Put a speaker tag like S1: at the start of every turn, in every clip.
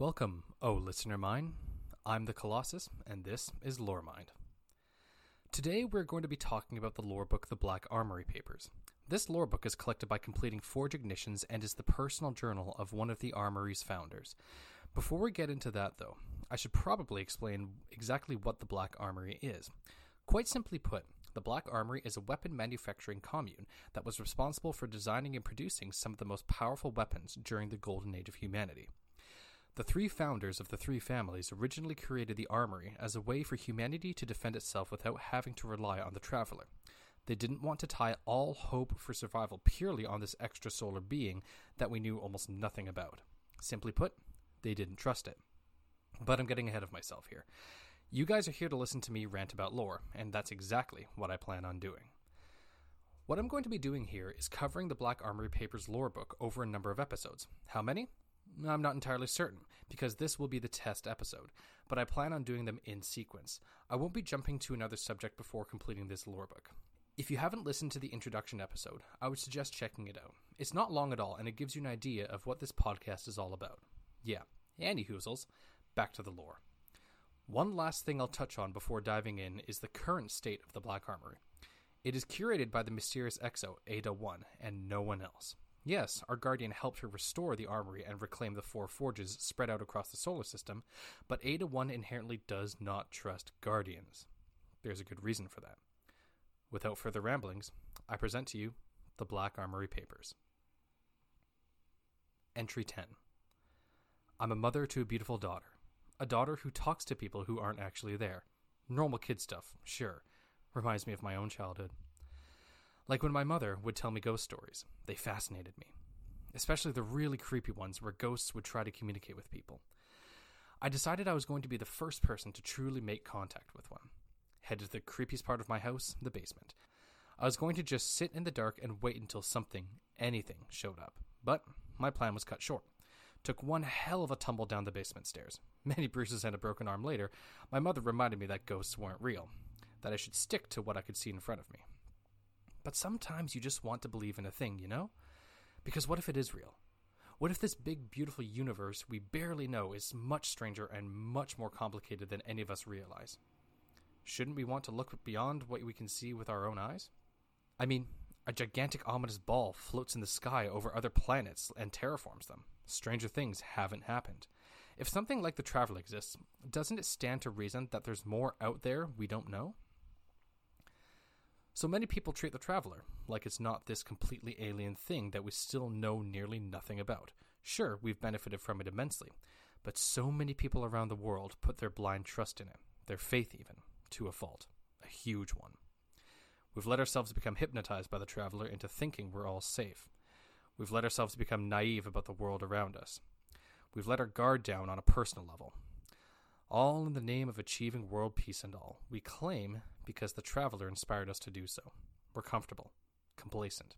S1: Welcome, O listener mine. I'm the Colossus, and this is Loremind. Today we're going to be talking about the lore book The Black Armory Papers. This lore book is collected by completing Forge Ignitions and is the personal journal of one of the Armory's founders. Before we get into that, though, I should probably explain exactly what the Black Armory is. Quite simply put, the Black Armory is a weapon manufacturing commune that was responsible for designing and producing some of the most powerful weapons during the Golden Age of humanity. The three founders of the three families originally created the armory as a way for humanity to defend itself without having to rely on the traveler. They didn't want to tie all hope for survival purely on this extrasolar being that we knew almost nothing about. Simply put, they didn't trust it. But I'm getting ahead of myself here. You guys are here to listen to me rant about lore, and that's exactly what I plan on doing. What I'm going to be doing here is covering the Black Armory Papers lore book over a number of episodes. How many? I'm not entirely certain, because this will be the test episode, but I plan on doing them in sequence. I won't be jumping to another subject before completing this lore book. If you haven't listened to the introduction episode, I would suggest checking it out. It's not long at all, and it gives you an idea of what this podcast is all about. Yeah, Andy Hoozles, back to the lore. One last thing I'll touch on before diving in is the current state of the Black Armory. It is curated by the mysterious Exo, Ada 1, and no one else. Yes, our Guardian helped her restore the armory and reclaim the four forges spread out across the solar system, but Ada 1 inherently does not trust Guardians. There's a good reason for that. Without further ramblings, I present to you the Black Armory Papers. Entry 10 I'm a mother to a beautiful daughter. A daughter who talks to people who aren't actually there. Normal kid stuff, sure. Reminds me of my own childhood. Like when my mother would tell me ghost stories, they fascinated me. Especially the really creepy ones where ghosts would try to communicate with people. I decided I was going to be the first person to truly make contact with one. Headed to the creepiest part of my house, the basement. I was going to just sit in the dark and wait until something, anything, showed up. But my plan was cut short. Took one hell of a tumble down the basement stairs. Many bruises and a broken arm later, my mother reminded me that ghosts weren't real, that I should stick to what I could see in front of me. But sometimes you just want to believe in a thing, you know? Because what if it is real? What if this big, beautiful universe we barely know is much stranger and much more complicated than any of us realize? Shouldn't we want to look beyond what we can see with our own eyes? I mean, a gigantic ominous ball floats in the sky over other planets and terraforms them. Stranger things haven't happened. If something like the Traveler exists, doesn't it stand to reason that there's more out there we don't know? So many people treat the Traveler like it's not this completely alien thing that we still know nearly nothing about. Sure, we've benefited from it immensely, but so many people around the world put their blind trust in it, their faith even, to a fault. A huge one. We've let ourselves become hypnotized by the Traveler into thinking we're all safe. We've let ourselves become naive about the world around us. We've let our guard down on a personal level. All in the name of achieving world peace and all. We claim because the traveler inspired us to do so. We're comfortable, complacent,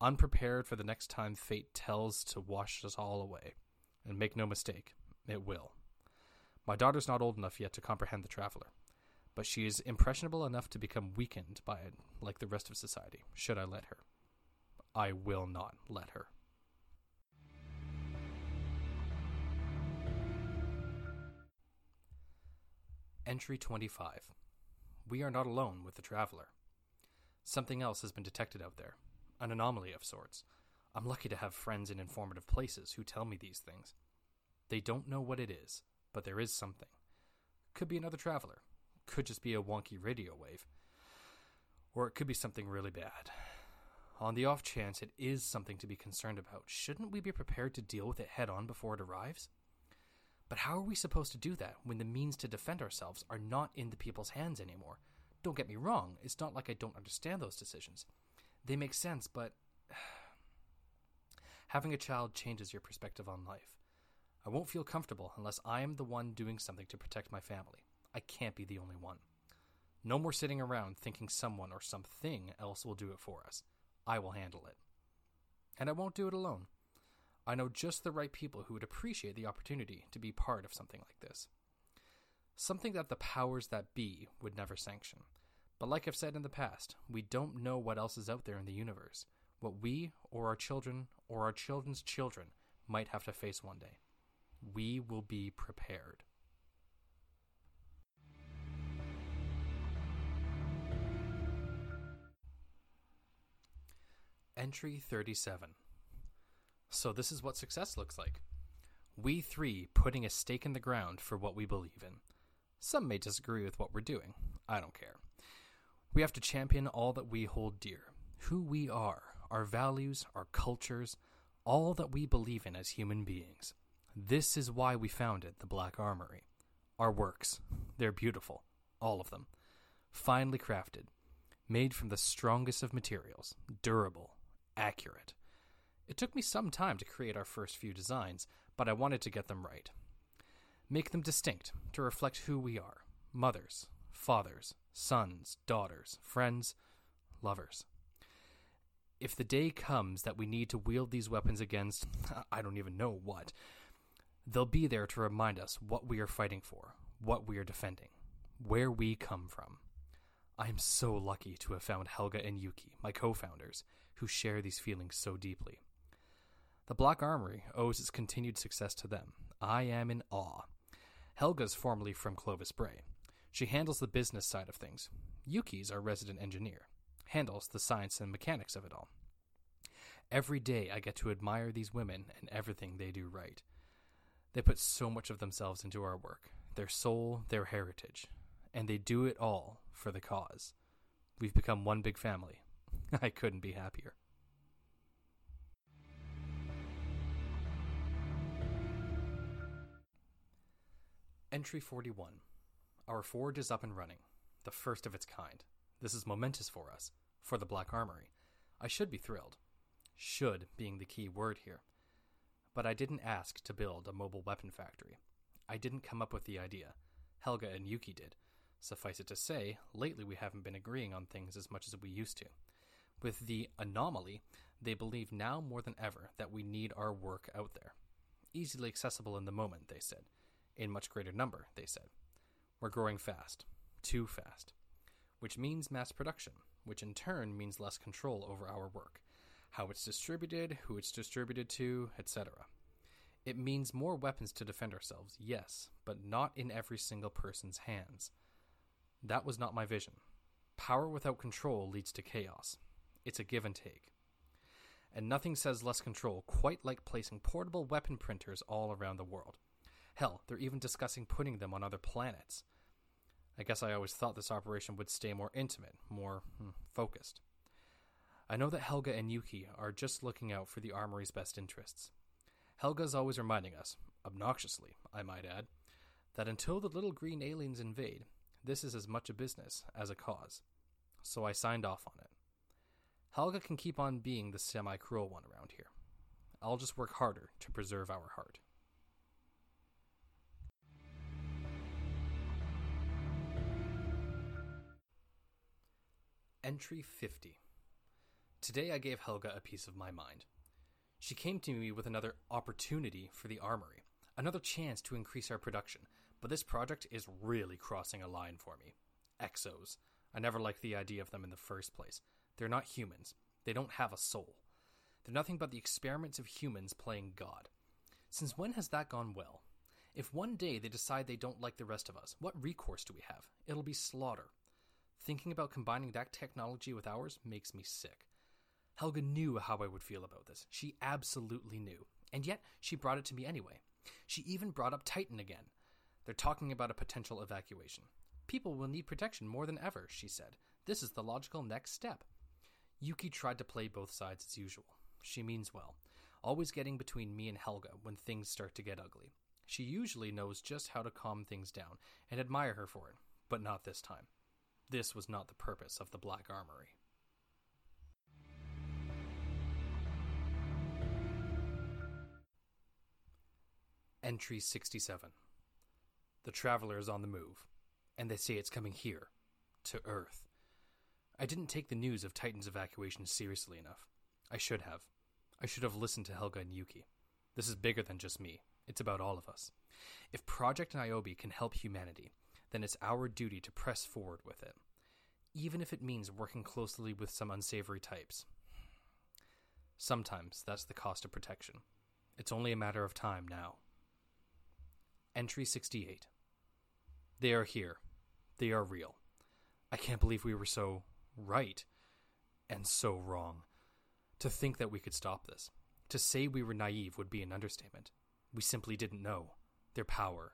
S1: unprepared for the next time fate tells to wash us all away. And make no mistake, it will. My daughter's not old enough yet to comprehend the traveler, but she is impressionable enough to become weakened by it, like the rest of society, should I let her. I will not let her. Entry 25 we are not alone with the traveler. Something else has been detected out there, an anomaly of sorts. I'm lucky to have friends in informative places who tell me these things. They don't know what it is, but there is something. Could be another traveler, could just be a wonky radio wave, or it could be something really bad. On the off chance it is something to be concerned about, shouldn't we be prepared to deal with it head on before it arrives? But how are we supposed to do that when the means to defend ourselves are not in the people's hands anymore? Don't get me wrong, it's not like I don't understand those decisions. They make sense, but having a child changes your perspective on life. I won't feel comfortable unless I am the one doing something to protect my family. I can't be the only one. No more sitting around thinking someone or something else will do it for us. I will handle it. And I won't do it alone. I know just the right people who would appreciate the opportunity to be part of something like this. Something that the powers that be would never sanction. But like I've said in the past, we don't know what else is out there in the universe, what we or our children or our children's children might have to face one day. We will be prepared. Entry 37. So, this is what success looks like. We three putting a stake in the ground for what we believe in. Some may disagree with what we're doing. I don't care. We have to champion all that we hold dear who we are, our values, our cultures, all that we believe in as human beings. This is why we founded the Black Armory. Our works, they're beautiful, all of them. Finely crafted, made from the strongest of materials, durable, accurate. It took me some time to create our first few designs, but I wanted to get them right. Make them distinct to reflect who we are mothers, fathers, sons, daughters, friends, lovers. If the day comes that we need to wield these weapons against, I don't even know what, they'll be there to remind us what we are fighting for, what we are defending, where we come from. I am so lucky to have found Helga and Yuki, my co founders, who share these feelings so deeply. The Black Armory owes its continued success to them. I am in awe. Helga's formerly from Clovis Bray. She handles the business side of things. Yuki's our resident engineer, handles the science and mechanics of it all. Every day I get to admire these women and everything they do right. They put so much of themselves into our work, their soul, their heritage, and they do it all for the cause. We've become one big family. I couldn't be happier. Entry 41. Our forge is up and running, the first of its kind. This is momentous for us, for the Black Armory. I should be thrilled. Should being the key word here. But I didn't ask to build a mobile weapon factory. I didn't come up with the idea. Helga and Yuki did. Suffice it to say, lately we haven't been agreeing on things as much as we used to. With the anomaly, they believe now more than ever that we need our work out there. Easily accessible in the moment, they said in much greater number, they said. We're growing fast, too fast, which means mass production, which in turn means less control over our work, how it's distributed, who it's distributed to, etc. It means more weapons to defend ourselves, yes, but not in every single person's hands. That was not my vision. Power without control leads to chaos. It's a give and take. And nothing says less control quite like placing portable weapon printers all around the world. Hell, they're even discussing putting them on other planets. I guess I always thought this operation would stay more intimate, more hmm, focused. I know that Helga and Yuki are just looking out for the armory's best interests. Helga's always reminding us, obnoxiously, I might add, that until the little green aliens invade, this is as much a business as a cause. So I signed off on it. Helga can keep on being the semi cruel one around here. I'll just work harder to preserve our heart. Entry 50. Today I gave Helga a piece of my mind. She came to me with another opportunity for the armory, another chance to increase our production, but this project is really crossing a line for me. Exos. I never liked the idea of them in the first place. They're not humans. They don't have a soul. They're nothing but the experiments of humans playing God. Since when has that gone well? If one day they decide they don't like the rest of us, what recourse do we have? It'll be slaughter. Thinking about combining that technology with ours makes me sick. Helga knew how I would feel about this. She absolutely knew. And yet, she brought it to me anyway. She even brought up Titan again. They're talking about a potential evacuation. People will need protection more than ever, she said. This is the logical next step. Yuki tried to play both sides as usual. She means well, always getting between me and Helga when things start to get ugly. She usually knows just how to calm things down and admire her for it, but not this time. This was not the purpose of the Black Armory. Entry 67. The Traveler is on the move, and they say it's coming here, to Earth. I didn't take the news of Titan's evacuation seriously enough. I should have. I should have listened to Helga and Yuki. This is bigger than just me. It's about all of us. If Project Niobe can help humanity, then it's our duty to press forward with it, even if it means working closely with some unsavory types. Sometimes that's the cost of protection. It's only a matter of time now. Entry 68. They are here. They are real. I can't believe we were so right and so wrong. To think that we could stop this, to say we were naive would be an understatement. We simply didn't know their power,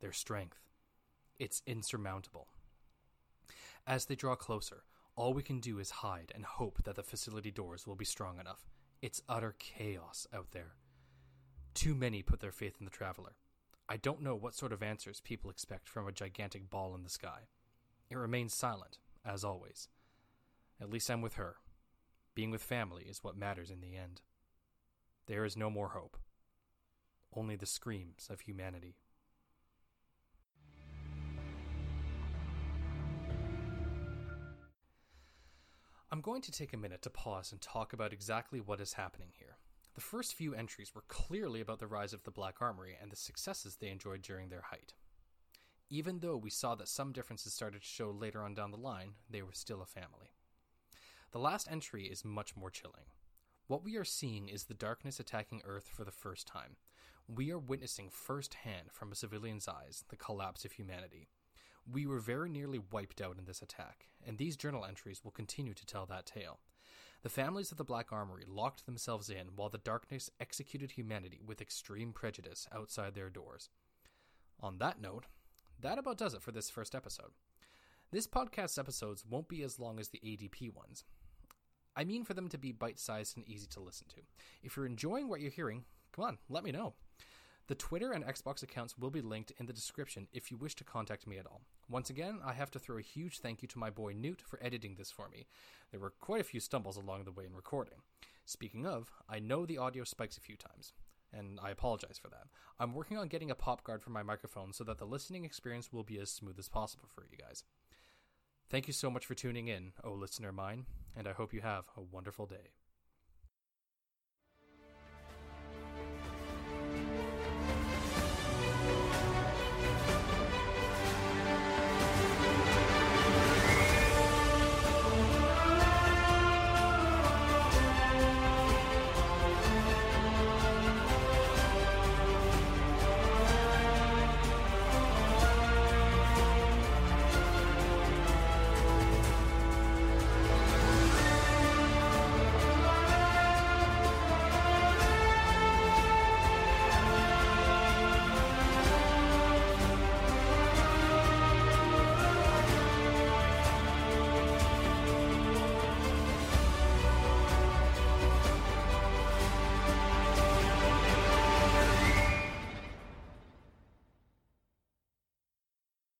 S1: their strength. It's insurmountable. As they draw closer, all we can do is hide and hope that the facility doors will be strong enough. It's utter chaos out there. Too many put their faith in the traveler. I don't know what sort of answers people expect from a gigantic ball in the sky. It remains silent, as always. At least I'm with her. Being with family is what matters in the end. There is no more hope, only the screams of humanity. I'm going to take a minute to pause and talk about exactly what is happening here. The first few entries were clearly about the rise of the Black Armory and the successes they enjoyed during their height. Even though we saw that some differences started to show later on down the line, they were still a family. The last entry is much more chilling. What we are seeing is the darkness attacking Earth for the first time. We are witnessing firsthand from a civilian's eyes the collapse of humanity. We were very nearly wiped out in this attack, and these journal entries will continue to tell that tale. The families of the Black Armory locked themselves in while the darkness executed humanity with extreme prejudice outside their doors. On that note, that about does it for this first episode. This podcast's episodes won't be as long as the ADP ones. I mean for them to be bite sized and easy to listen to. If you're enjoying what you're hearing, come on, let me know. The Twitter and Xbox accounts will be linked in the description if you wish to contact me at all. Once again, I have to throw a huge thank you to my boy Newt for editing this for me. There were quite a few stumbles along the way in recording. Speaking of, I know the audio spikes a few times, and I apologize for that. I'm working on getting a pop guard for my microphone so that the listening experience will be as smooth as possible for you guys. Thank you so much for tuning in, oh listener mine, and I hope you have a wonderful day.